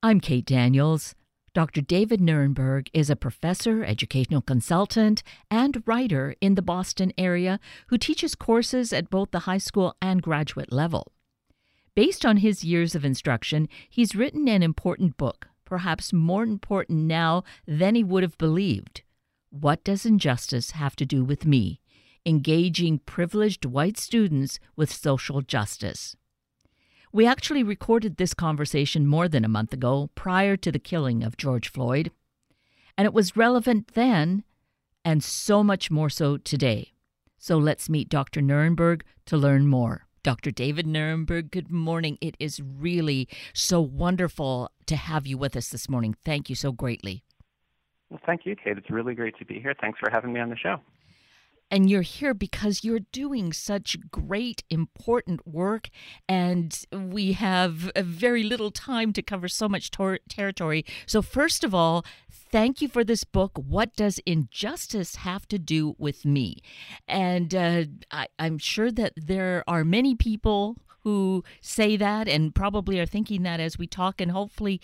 I'm Kate Daniels. Dr. David Nurenberg is a professor, educational consultant, and writer in the Boston area who teaches courses at both the high school and graduate level. Based on his years of instruction, he's written an important book, perhaps more important now than he would have believed. What Does Injustice Have to Do with Me? Engaging Privileged White Students with Social Justice. We actually recorded this conversation more than a month ago, prior to the killing of George Floyd, and it was relevant then and so much more so today. So let's meet Dr. Nurenberg to learn more. Dr. David Nurenberg, good morning. It is really so wonderful to have you with us this morning. Thank you so greatly. Well, thank you, Kate. It's really great to be here. Thanks for having me on the show. And you're here because you're doing such great, important work, and we have very little time to cover so much tor- territory. So, first of all, thank you for this book. What does injustice have to do with me? And uh, I, I'm sure that there are many people who say that and probably are thinking that as we talk. And hopefully,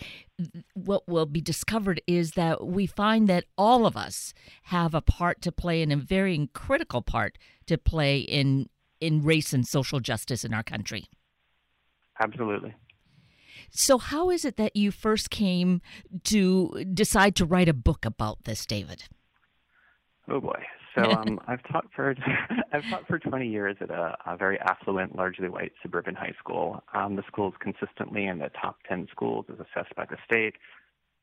what will be discovered is that we find that all of us have a part to play and a very critical part to play in in race and social justice in our country. Absolutely. So, how is it that you first came to decide to write a book about this, David? Oh boy. So um, I've taught for I've taught for 20 years at a, a very affluent, largely white suburban high school. Um, the school is consistently in the top 10 schools as assessed by the state.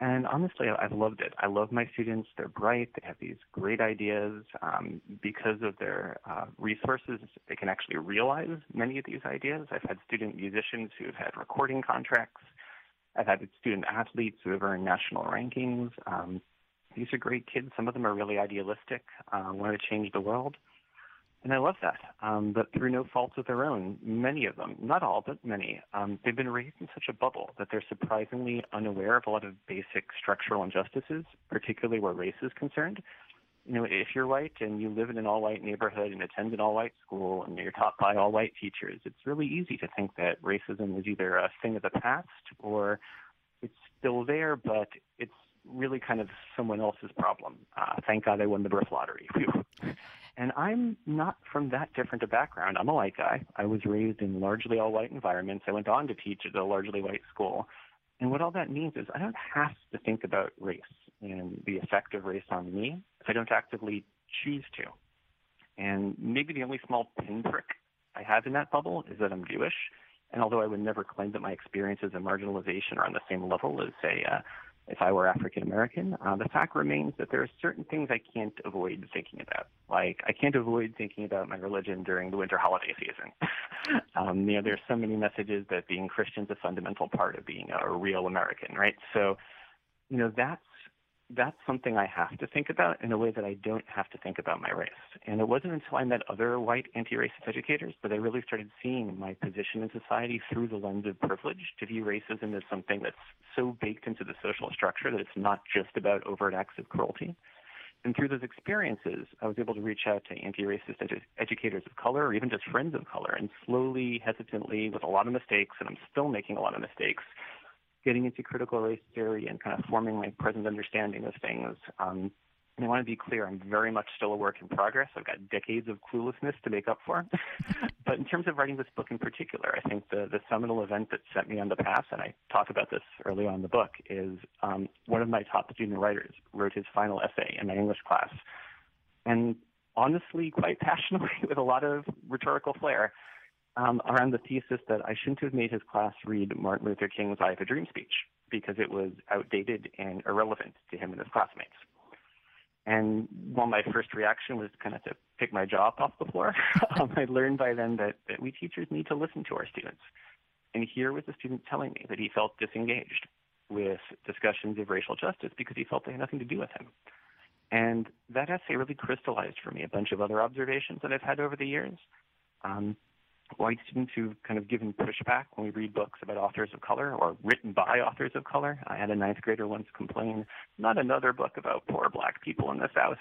And honestly, I've loved it. I love my students. They're bright. They have these great ideas. Um, because of their uh, resources, they can actually realize many of these ideas. I've had student musicians who have had recording contracts. I've had student athletes who have earned national rankings. Um, these are great kids. Some of them are really idealistic, uh, want to change the world. And I love that. Um, but through no fault of their own, many of them, not all, but many, um, they've been raised in such a bubble that they're surprisingly unaware of a lot of basic structural injustices, particularly where race is concerned. You know, if you're white and you live in an all-white neighborhood and attend an all-white school and you're taught by all-white teachers, it's really easy to think that racism is either a thing of the past or it's still there, but it's really kind of someone else's problem. Uh, thank God I won the birth lottery. and I'm not from that different a background. I'm a white guy. I was raised in largely all white environments. I went on to teach at a largely white school. And what all that means is I don't have to think about race and the effect of race on me if I don't actively choose to. And maybe the only small pinprick I have in that bubble is that I'm Jewish. And although I would never claim that my experiences of marginalization are on the same level as, say, uh, if I were African American, uh, the fact remains that there are certain things I can't avoid thinking about. Like I can't avoid thinking about my religion during the winter holiday season. um, you know, there's so many messages that being Christian is a fundamental part of being a real American, right? So, you know, that's that's something I have to think about in a way that I don't have to think about my race. And it wasn't until I met other white anti-racist educators that I really started seeing my position in society through the lens of privilege to view racism as something that's so baked into the social structure that it's not just about overt acts of cruelty. And through those experiences, I was able to reach out to anti-racist edu- educators of color or even just friends of color and slowly, hesitantly, with a lot of mistakes, and I'm still making a lot of mistakes, getting into critical race theory and kind of forming my present understanding of things. Um, and I want to be clear, I'm very much still a work in progress. I've got decades of cluelessness to make up for. but in terms of writing this book in particular, I think the, the seminal event that set me on the path, and I talk about this early on in the book, is um, one of my top student writers wrote his final essay in my English class. And honestly, quite passionately, with a lot of rhetorical flair, um, around the thesis that I shouldn't have made his class read Martin Luther King's I Have a Dream speech because it was outdated and irrelevant to him and his classmates. And while my first reaction was kind of to pick my jaw off the floor, um, I learned by then that, that we teachers need to listen to our students. And here was a student telling me that he felt disengaged with discussions of racial justice because he felt they had nothing to do with him. And that essay really crystallized for me a bunch of other observations that I've had over the years. Um, white students who've kind of given pushback when we read books about authors of color or written by authors of color. I had a ninth grader once complain, not another book about poor black people in the South.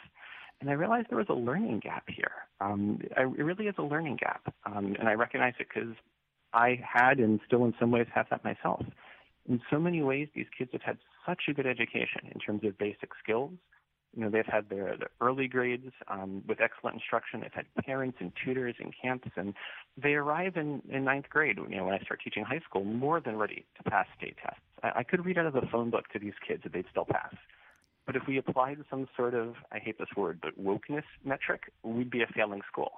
And I realized there was a learning gap here. Um, I, it really is a learning gap. Um, and I recognize it because I had and still in some ways have that myself. In so many ways, these kids have had such a good education in terms of basic skills. You know, they've had their, their early grades um, with excellent instruction. They've had parents and tutors in camps, and they arrive in, in ninth grade. You know, when I start teaching high school, more than ready to pass state tests. I, I could read out of the phone book to these kids that they'd still pass. But if we applied some sort of, I hate this word, but wokeness metric, we'd be a failing school.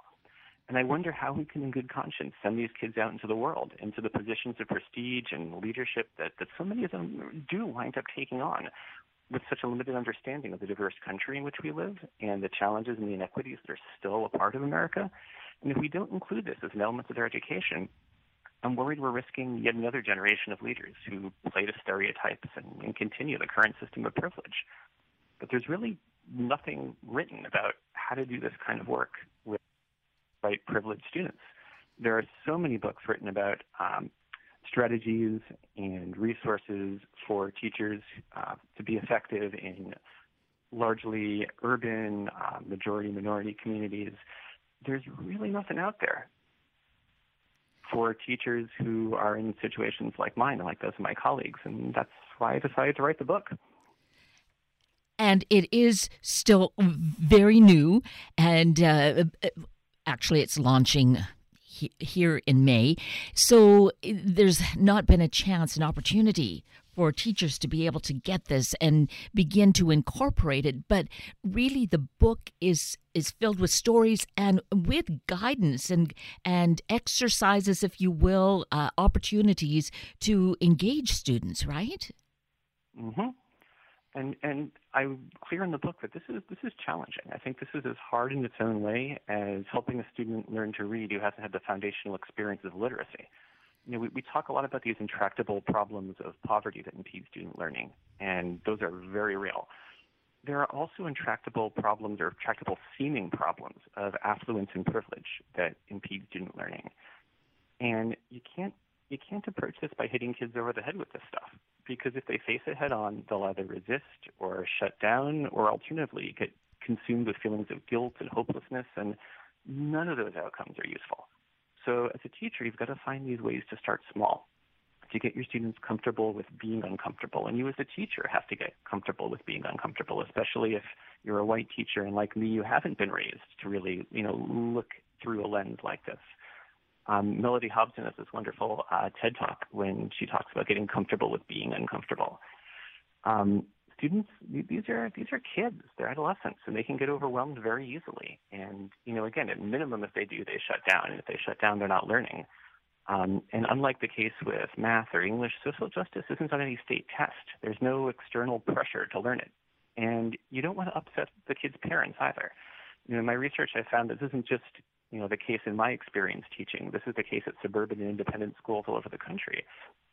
And I wonder how we can, in good conscience, send these kids out into the world, into the positions of prestige and leadership that, that so many of them do wind up taking on with such a limited understanding of the diverse country in which we live and the challenges and the inequities that are still a part of America. And if we don't include this as an element of their education, I'm worried we're risking yet another generation of leaders who play to stereotypes and, and continue the current system of privilege. But there's really nothing written about how to do this kind of work with white privileged students. There are so many books written about um, strategies and resources for teachers uh, to be effective in largely urban, uh, majority minority communities. There's really nothing out there for teachers who are in situations like mine like those of my colleagues, and that's why I decided to write the book and it is still very new and uh, actually it's launching here in May. So there's not been a chance, an opportunity for teachers to be able to get this and begin to incorporate it. But really, the book is is filled with stories and with guidance and and exercises, if you will, uh, opportunities to engage students. Right. Mm-hmm and and I'm clear in the book that this is this is challenging. I think this is as hard in its own way as helping a student learn to read who hasn't had the foundational experience of literacy. You know, we, we talk a lot about these intractable problems of poverty that impede student learning, and those are very real. There are also intractable problems or intractable seeming problems of affluence and privilege that impede student learning. And you can't you can't approach this by hitting kids over the head with this stuff because if they face it head on, they'll either resist or shut down or alternatively get consumed with feelings of guilt and hopelessness, and none of those outcomes are useful. So as a teacher, you've got to find these ways to start small, to get your students comfortable with being uncomfortable. And you as a teacher have to get comfortable with being uncomfortable, especially if you're a white teacher and like me, you haven't been raised to really, you know, look through a lens like this. Um, Mellody Hobson has this wonderful uh, TED talk when she talks about getting comfortable with being uncomfortable. Um, students, these are these are kids. They're adolescents, and they can get overwhelmed very easily. And you know, again, at minimum, if they do, they shut down. And if they shut down, they're not learning. Um, and unlike the case with math or English, social justice isn't on any state test. There's no external pressure to learn it, and you don't want to upset the kids' parents either. You know, in my research, I found that this isn't just you know, the case in my experience teaching. This is the case at suburban and independent schools all over the country.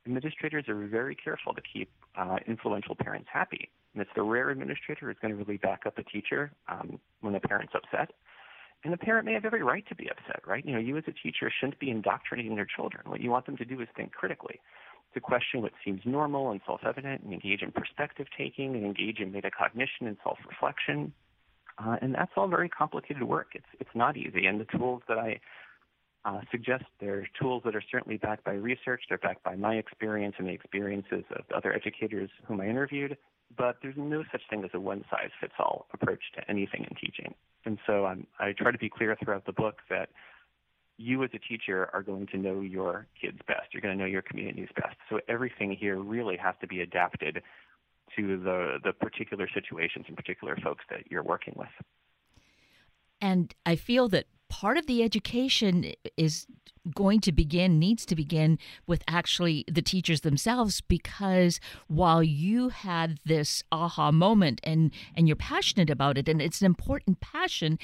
Administrators are very careful to keep uh, influential parents happy. And it's the rare administrator who's going to really back up a teacher um, when the parent's upset. And the parent may have every right to be upset, right? You know, you as a teacher shouldn't be indoctrinating their children. What you want them to do is think critically, to question what seems normal and self-evident, and engage in perspective taking, and engage in metacognition and self-reflection. Uh, and that's all very complicated work. It's it's not easy. And the tools that I uh, suggest they're tools that are certainly backed by research. They're backed by my experience and the experiences of other educators whom I interviewed. But there's no such thing as a one-size-fits-all approach to anything in teaching. And so I'm, I try to be clear throughout the book that you as a teacher are going to know your kids best. You're going to know your communities best. So everything here really has to be adapted to the, the particular situations and particular folks that you're working with. And I feel that part of the education is going to begin needs to begin with actually the teachers themselves because while you had this aha moment and and you're passionate about it and it's an important passion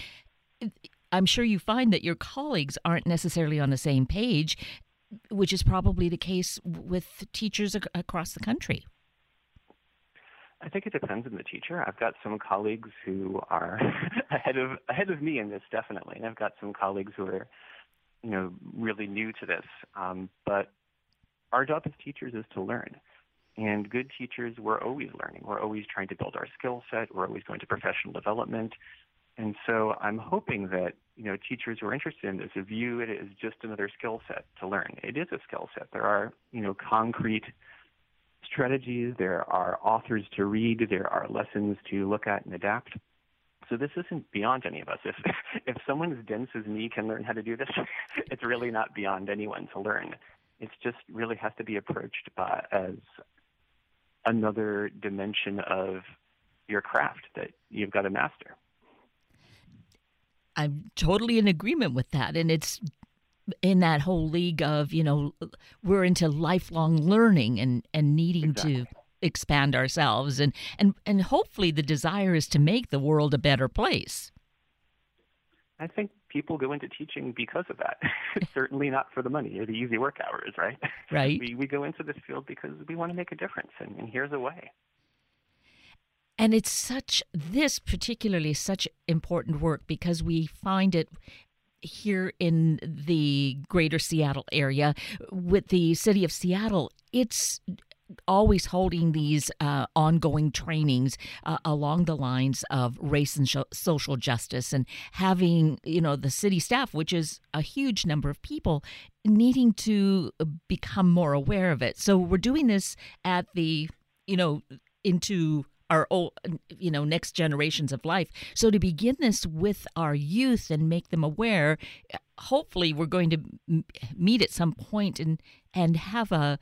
i'm sure you find that your colleagues aren't necessarily on the same page which is probably the case with teachers across the country I think it depends on the teacher. I've got some colleagues who are ahead of ahead of me in this definitely, and I've got some colleagues who are, you know, really new to this. Um, but our job as teachers is to learn, and good teachers we're always learning. We're always trying to build our skill set. We're always going to professional development, and so I'm hoping that you know teachers who are interested in this view it as just another skill set to learn. It is a skill set. There are you know concrete strategies, there are authors to read, there are lessons to look at and adapt. So this isn't beyond any of us. If if someone as dense as me can learn how to do this, it's really not beyond anyone to learn. It just really has to be approached by, as another dimension of your craft that you've got to master. I'm totally in agreement with that. And it's in that whole league of, you know, we're into lifelong learning and, and needing exactly. to expand ourselves and, and and hopefully the desire is to make the world a better place. I think people go into teaching because of that. Certainly not for the money or the easy work hours, right? Right. We we go into this field because we want to make a difference and, and here's a way. And it's such, this particularly such important work because we find it here in the greater Seattle area with the city of Seattle. It's always holding these uh, ongoing trainings uh, along the lines of race and sh- social justice and having you know the city staff which is a huge number of people needing to become more aware of it so we're doing this at the you know into our old, you know next generations of life so to begin this with our youth and make them aware hopefully we're going to meet at some point and and have a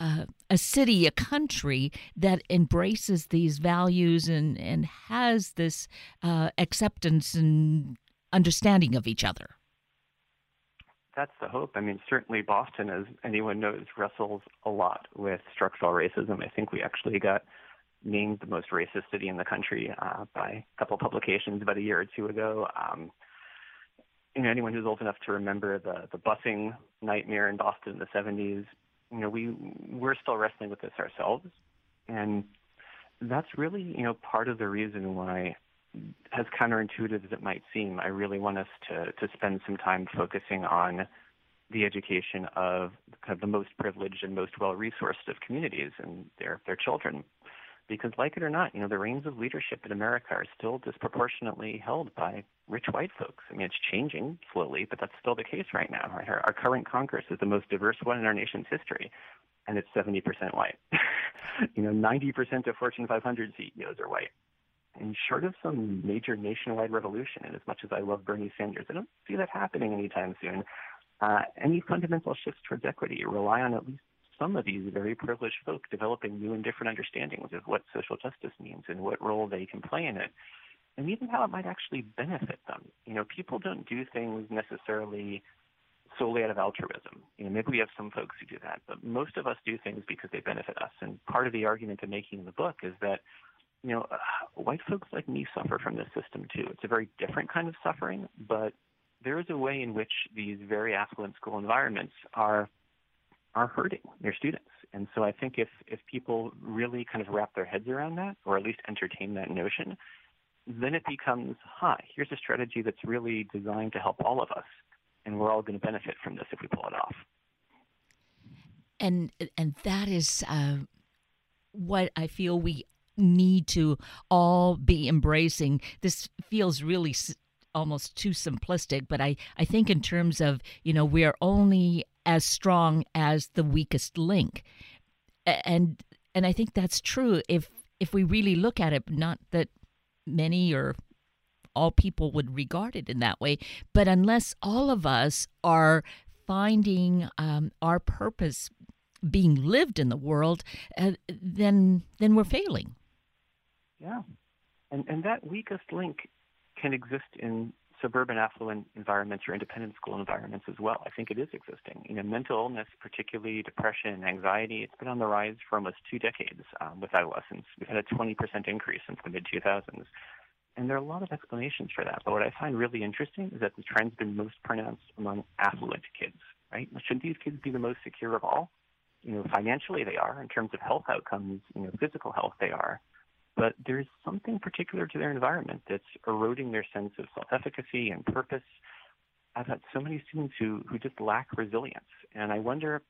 uh, a city, a country that embraces these values and, and has this uh, acceptance and understanding of each other. That's the hope. I mean, certainly Boston, as anyone knows, wrestles a lot with structural racism. I think we actually got named the most racist city in the country uh, by a couple of publications about a year or two ago. Um, you know, anyone who's old enough to remember the the busing nightmare in Boston in the 70s, you know, we we're still wrestling with this ourselves, and that's really you know part of the reason why, as counterintuitive as it might seem, I really want us to to spend some time focusing on the education of kind of the most privileged and most well resourced of communities and their their children because like it or not, you know, the reins of leadership in America are still disproportionately held by rich white folks. I mean, it's changing slowly, but that's still the case right now. Right? Our, our current Congress is the most diverse one in our nation's history, and it's 70% white. you know, 90% of Fortune 500 CEOs are white. And short of some major nationwide revolution, and as much as I love Bernie Sanders, I don't see that happening anytime soon. Uh, any fundamental shifts towards equity rely on at least some of these very privileged folk developing new and different understandings of what social justice means and what role they can play in it, and even how it might actually benefit them. You know, people don't do things necessarily solely out of altruism. You know, maybe we have some folks who do that, but most of us do things because they benefit us. And part of the argument I'm making in the book is that, you know, uh, white folks like me suffer from this system too. It's a very different kind of suffering, but there is a way in which these very affluent school environments are are hurting their students. And so I think if, if people really kind of wrap their heads around that, or at least entertain that notion, then it becomes, hi, here's a strategy that's really designed to help all of us, and we're all going to benefit from this if we pull it off. And and that is uh, what I feel we need to all be embracing. This feels really almost too simplistic, but I, I think in terms of, you know, we are only as strong as the weakest link. And and I think that's true if if we really look at it, not that many or all people would regard it in that way, but unless all of us are finding um, our purpose being lived in the world, uh, then then we're failing. Yeah, and and that weakest link can exist in suburban affluent environments or independent school environments as well. I think it is existing. You know, mental illness, particularly depression, anxiety, it's been on the rise for almost two decades um, with adolescents. We've had a 20% increase since the mid 2000s. And there are a lot of explanations for that. But what I find really interesting is that the trend's been most pronounced among affluent kids, right? Shouldn't these kids be the most secure of all? You know, financially they are. In terms of health outcomes, you know, physical health they are but there's something particular to their environment that's eroding their sense of self-efficacy and purpose. I've had so many students who, who just lack resilience, and I wonder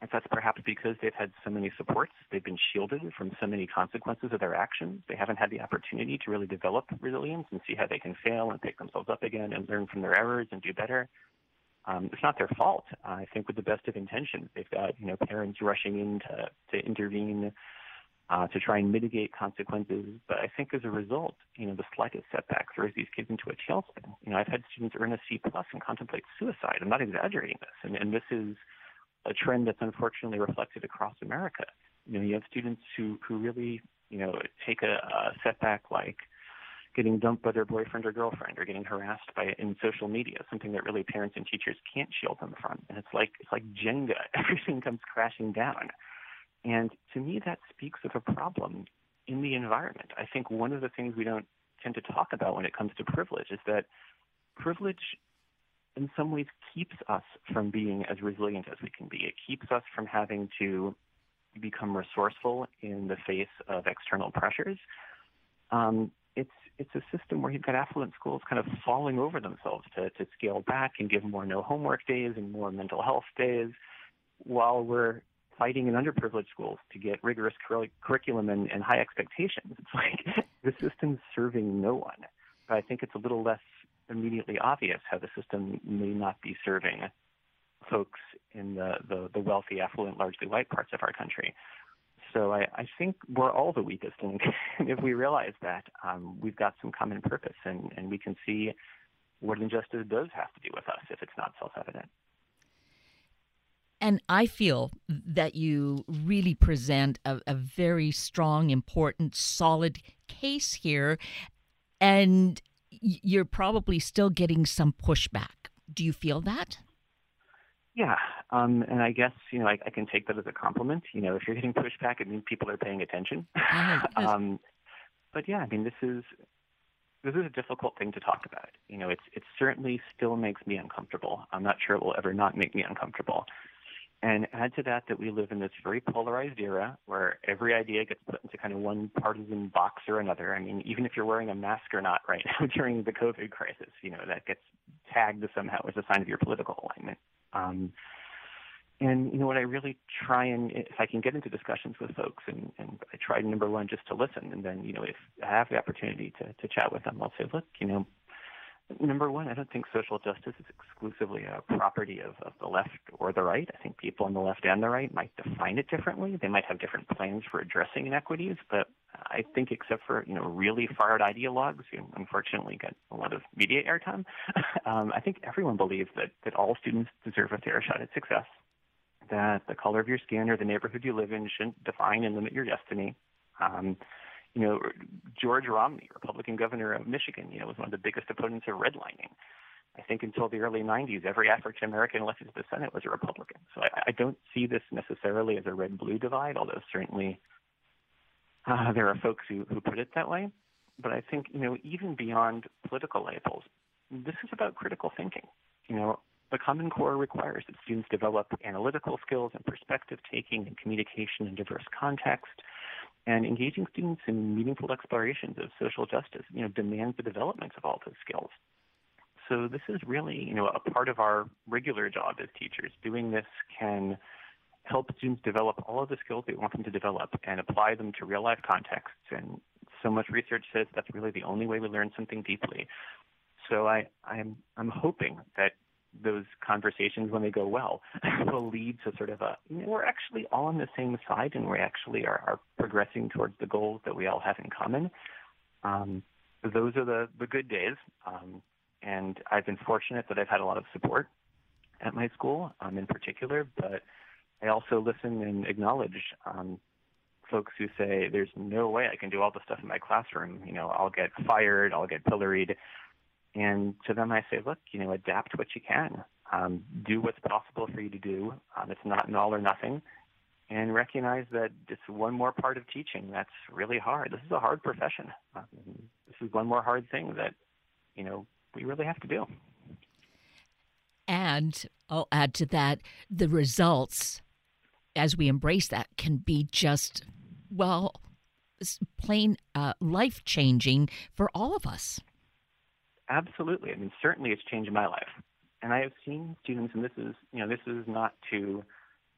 if that's perhaps because they've had so many supports, they've been shielded from so many consequences of their actions. They haven't had the opportunity to really develop resilience and see how they can fail and pick themselves up again and learn from their errors and do better. Um, it's not their fault. I think with the best of intentions, they've got you know parents rushing in to to intervene uh, to try and mitigate consequences. But I think as a result, you know, the slightest setback throws these kids into a tailspin. You know, I've had students earn a C plus and contemplate suicide. I'm not exaggerating this, and, and this is a trend that's unfortunately reflected across America. You know, you have students who who really you know take a, a setback like getting dumped by their boyfriend or girlfriend or getting harassed by in social media, something that really parents and teachers can't shield them from. And it's like it's like Jenga. Everything comes crashing down. And to me, that speaks of a problem in the environment. I think one of the things we don't tend to talk about when it comes to privilege is that privilege, in some ways, keeps us from being as resilient as we can be. It keeps us from having to become resourceful in the face of external pressures. Um, it's it's a system where you've got affluent schools kind of falling over themselves to, to scale back and give more no homework days and more mental health days, while we're fighting in underprivileged schools to get rigorous cur- curriculum and, and high expectations. It's like the system's serving no one. But I think it's a little less immediately obvious how the system may not be serving folks in the, the, the wealthy, affluent, largely white parts of our country. So I, I think we're all the weakest link. if we realize that, um, we've got some common purpose and, and we can see what injustice does have to do with us if it's not self-evident. And I feel that you really present a, a, very strong, important, solid case here. And you're probably still getting some pushback. Do you feel that? Yeah. Um, and I guess, you know, I, I, can take that as a compliment. You know, if you're getting pushback, it means people are paying attention. Uh, um, but yeah, I mean, this is this is a difficult thing to talk about. You know, it's it certainly still makes me uncomfortable. I'm not sure it will ever not make me uncomfortable. And add to that that we live in this very polarized era where every idea gets put into kind of one partisan box or another. I mean, even if you're wearing a mask or not right now during the COVID crisis, you know, that gets tagged somehow as a sign of your political alignment. Um, and you know what I really try and if I can get into discussions with folks and, and I try number one just to listen and then you know if I have the opportunity to, to chat with them I'll say look you know Number one, I don't think social justice is exclusively a property of, of the left or the right. I think people on the left and the right might define it differently. They might have different plans for addressing inequities, but I think except for you know really far-out ideologues who unfortunately get a lot of media airtime, um, I think everyone believes that that all students deserve a fair shot at success. That the color of your skin or the neighborhood you live in shouldn't define and limit your destiny. Um, you know, George Romney, Republican governor of Michigan, you know, was one of the biggest opponents of redlining. I think until the early 90s, every African American elected to the Senate was a Republican. So I, I don't see this necessarily as a red blue divide, although certainly uh, there are folks who, who put it that way. But I think, you know, even beyond political labels, this is about critical thinking. You know, the Common Core requires that students develop analytical skills and perspective taking and communication in diverse context and engaging students in meaningful explorations of social justice, you know, demands the development of all those skills. So this is really, you know, a part of our regular job as teachers. Doing this can help students develop all of the skills they want them to develop and apply them to real life contexts. And so much research says that's really the only way we learn something deeply. So I, I'm, I'm hoping that those conversations when they go well will lead to sort of a we're actually all on the same side and we actually are, are progressing towards the goals that we all have in common. Um, those are the, the good days. Um, and I've been fortunate that I've had a lot of support at my school um, in particular, but I also listen and acknowledge um, folks who say there's no way I can do all the stuff in my classroom. You know, I'll get fired, I'll get pilloried. And to them, I say, look, you know, adapt what you can. Um, do what's possible for you to do. Um, it's not an all or nothing. And recognize that it's one more part of teaching that's really hard. This is a hard profession. Um, this is one more hard thing that, you know, we really have to do. And I'll add to that the results, as we embrace that, can be just, well, plain uh, life changing for all of us. Absolutely. I mean, certainly it's changed my life. And I have seen students, and this is, you know, this is not to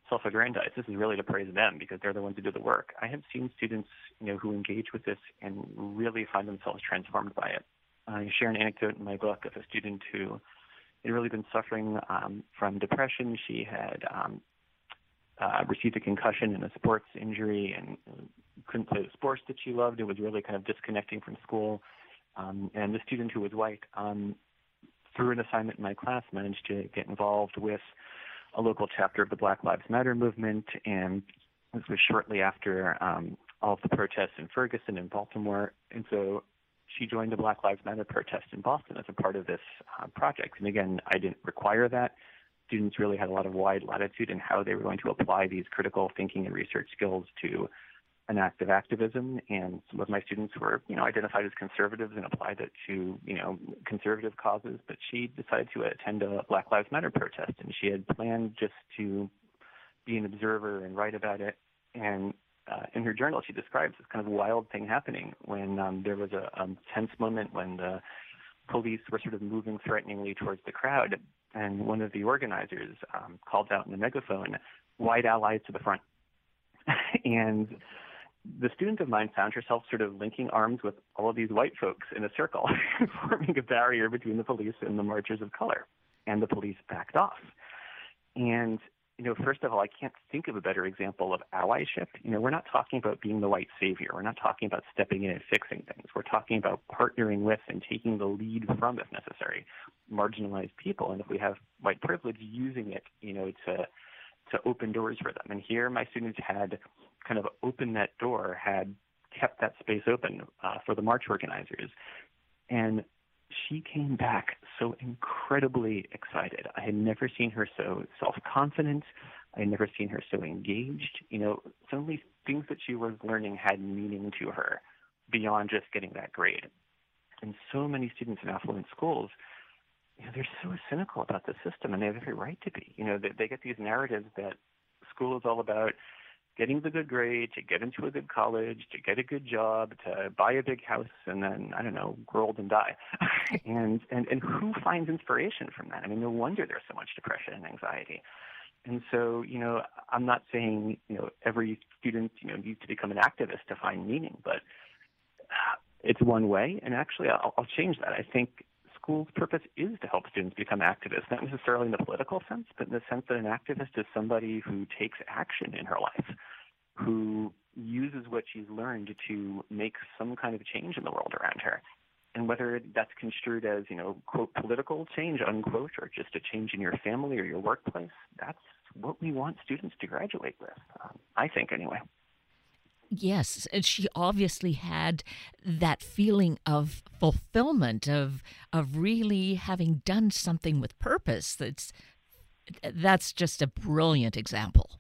self-aggrandize. This is really to praise them because they're the ones who do the work. I have seen students, you know, who engage with this and really find themselves transformed by it. I share an anecdote in my book of a student who had really been suffering um, from depression. She had um, uh, received a concussion and a sports injury and couldn't play the sports that she loved. It was really kind of disconnecting from school. Um, and the student who was white, um, through an assignment in my class, managed to get involved with a local chapter of the Black Lives Matter movement. And this was shortly after um, all of the protests in Ferguson and Baltimore. And so she joined the Black Lives Matter protest in Boston as a part of this uh, project. And again, I didn't require that. Students really had a lot of wide latitude in how they were going to apply these critical thinking and research skills to an act of activism. And some of my students were, you know, identified as conservatives and applied it to, you know, conservative causes. But she decided to attend a Black Lives Matter protest, and she had planned just to be an observer and write about it. And uh, in her journal, she describes this kind of wild thing happening when um, there was a, tense moment when the police were sort of moving threateningly towards the crowd, and one of the organizers um, called out in the megaphone, "White allies to the front," and the student of mine found herself sort of linking arms with all of these white folks in a circle, forming a barrier between the police and the marchers of color. And the police backed off. And you know, first of all, I can't think of a better example of allyship. You know, we're not talking about being the white savior. We're not talking about stepping in and fixing things. We're talking about partnering with and taking the lead from, if necessary, marginalized people. And if we have white privilege, using it, you know, to to open doors for them. And here, my students had kind of opened that door, had kept that space open uh, for the march organizers. And she came back so incredibly excited. I had never seen her so self confident. I had never seen her so engaged. You know, suddenly things that she was learning had meaning to her beyond just getting that grade. And so many students in affluent schools, you know, they're so cynical about the system, and they have every right to be. You know, they, they get these narratives that school is all about getting the good grade, to get into a good college, to get a good job, to buy a big house, and then I don't know, grow old and die. and and and who finds inspiration from that? I mean, no wonder there's so much depression and anxiety. And so, you know, I'm not saying you know every student you know needs to become an activist to find meaning, but uh, it's one way. And actually, I'll, I'll change that. I think school's purpose is to help students become activists, not necessarily in the political sense, but in the sense that an activist is somebody who takes action in her life, who uses what she's learned to make some kind of change in the world around her. And whether that's construed as, you know, quote, political change, unquote, or just a change in your family or your workplace, that's what we want students to graduate with, um, I think, anyway. Yes, and she obviously had that feeling of fulfillment of of really having done something with purpose. That's that's just a brilliant example.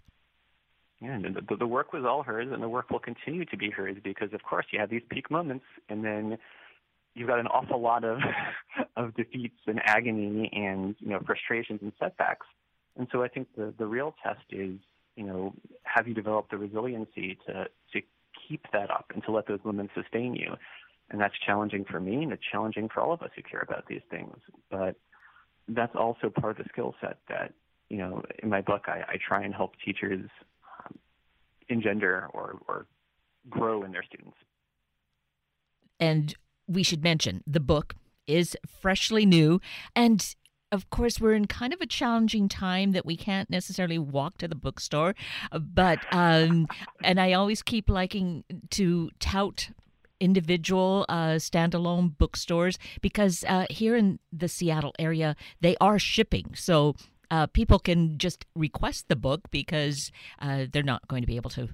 Yeah, and the, the work was all hers, and the work will continue to be hers because, of course, you have these peak moments, and then you've got an awful lot of of defeats and agony and you know frustrations and setbacks. And so I think the the real test is you know, have you developed the resiliency to to keep that up and to let those women sustain you? And that's challenging for me, and it's challenging for all of us who care about these things. But that's also part of the skill set that you know, in my book, I, I try and help teachers um, engender or, or grow in their students. And we should mention the book is freshly new and of course, we're in kind of a challenging time that we can't necessarily walk to the bookstore, uh, but um, and I always keep liking to tout individual uh, standalone bookstores because uh, here in the Seattle area they are shipping, so uh, people can just request the book because uh, they're not going to be able to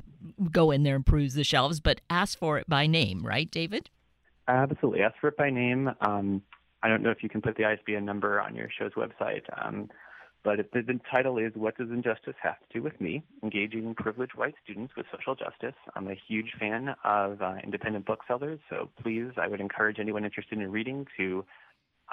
go in there and peruse the shelves, but ask for it by name, right, David? Absolutely, ask for it by name. Um, I don't know if you can put the ISBN number on your show's website, um, but it, the, the, title is What Does Injustice Have to Do with Me? Engaging Privileged White Students with Social Justice. I'm a huge fan of uh, independent booksellers, so please, I would encourage anyone interested in reading to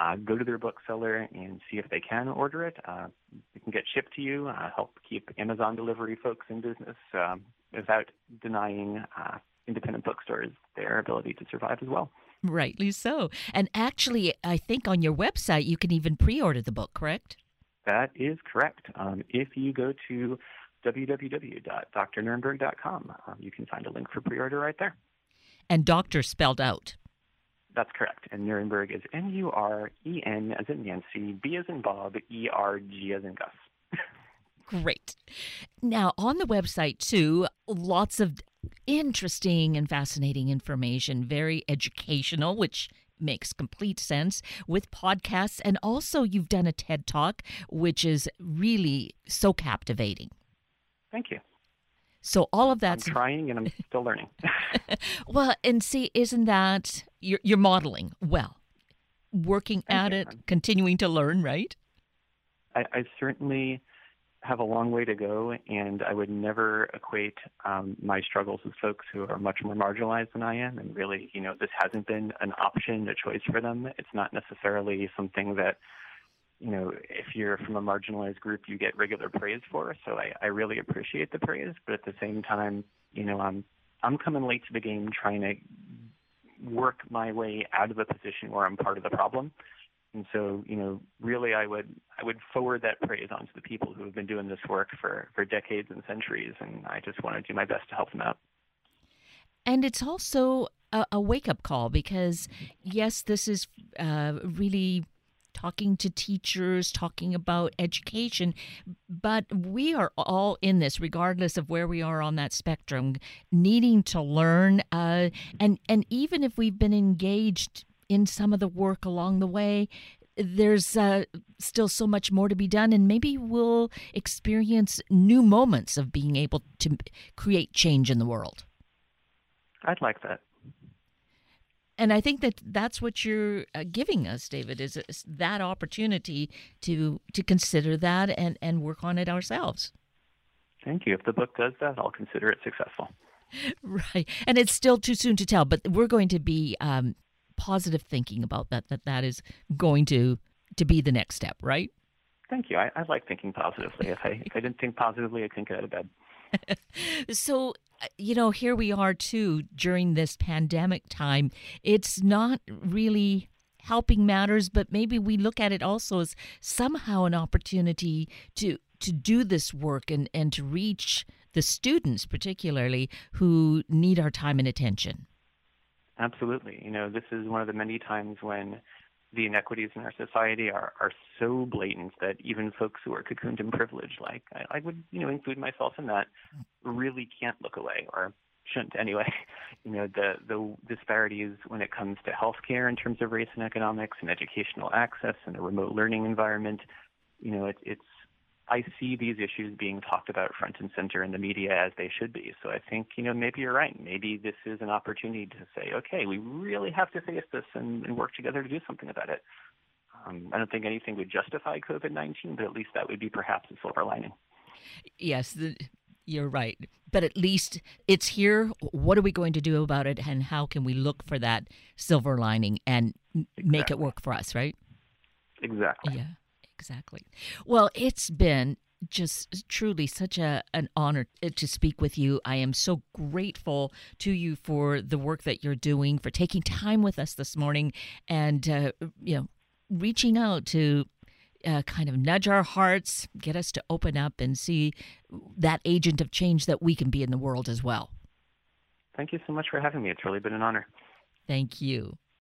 uh, go to their bookseller and see if they can order it. Uh, it can get shipped to you, uh, help keep Amazon delivery folks in business um, without denying uh, independent bookstores their ability to survive as well. Rightly so. And actually, I think on your website you can even pre order the book, correct? That is correct. Um, if you go to www.drnurenberg.com, um, you can find a link for pre order right there. And doctor spelled out. That's correct. And Nurenberg is N U R E N as in Nancy, B as in Bob, E R G as in Gus. Great. Now, on the website, too, lots of interesting and fascinating information, very educational, which makes complete sense with podcasts. And also, you've done a TED Talk, which is really so captivating. Thank you. So all of that's I'm trying and I'm still learning. well, and see, isn't that you're, you're modeling well, working Thank at you. it, continuing to learn, right? I, I certainly have a long way to go, and I would never equate um, my struggles with folks who are much more marginalized than I am. And really, you know, this hasn't been an option, a choice for them. It's not necessarily something that, you know, if you're from a marginalized group, you get regular praise for. So I, I really appreciate the praise, but at the same time, you know, I'm I'm coming late to the game, trying to work my way out of a position where I'm part of the problem. And so, you know, really, I would I would forward that praise on to the people who have been doing this work for for decades and centuries, and I just want to do my best to help them out. And it's also a, a wake up call because, yes, this is uh, really talking to teachers, talking about education, but we are all in this, regardless of where we are on that spectrum, needing to learn. Uh, and and even if we've been engaged in some of the work along the way, there's uh, still so much more to be done, and maybe we'll experience new moments of being able to create change in the world. I'd like that. And I think that that's what you're uh, giving us, David, is, is that opportunity to to consider that and and work on it ourselves. Thank you. If the book does that, I'll consider it successful. Right, and it's still too soon to tell, but we're going to be um, positive thinking about that. That that is going to to be the next step, right? Thank you. I, I like thinking positively. If I if I didn't think positively, I couldn't get out of bed. so uh, you know here we are too during this pandemic time it's not really helping matters but maybe we look at it also as somehow an opportunity to to do this work and and to reach the students particularly who need our time and attention Absolutely. You know, this is one of the many times when the inequities in our society are, are so blatant that even folks who are cocooned in privilege, like I, I would, you know, include myself in that, mm-hmm. really can't look away or shouldn't anyway. You know, the the disparities when it comes to healthcare in terms of race and economics and educational access and a remote learning environment, you know, it, it's I see these issues being talked about front and center in the media as they should be. So I think, you know, maybe you're right. Maybe this is an opportunity to say, okay, we really have to face this and, and work together to do something about it. Um, I don't think anything would justify COVID 19, but at least that would be perhaps a silver lining. Yes, the, you're right. But at least it's here. What are we going to do about it? And how can we look for that silver lining and exactly. make it work for us, right? Exactly. Yeah, exactly. Well, it's been just truly such a an honor to speak with you. I am so grateful to you for the work that you're doing, for taking time with us this morning, and uh, you know, reaching out to uh, kind of nudge our hearts, get us to open up and see that agent of change that we can be in the world as well. Thank you so much for having me. It's really been an honor. Thank you.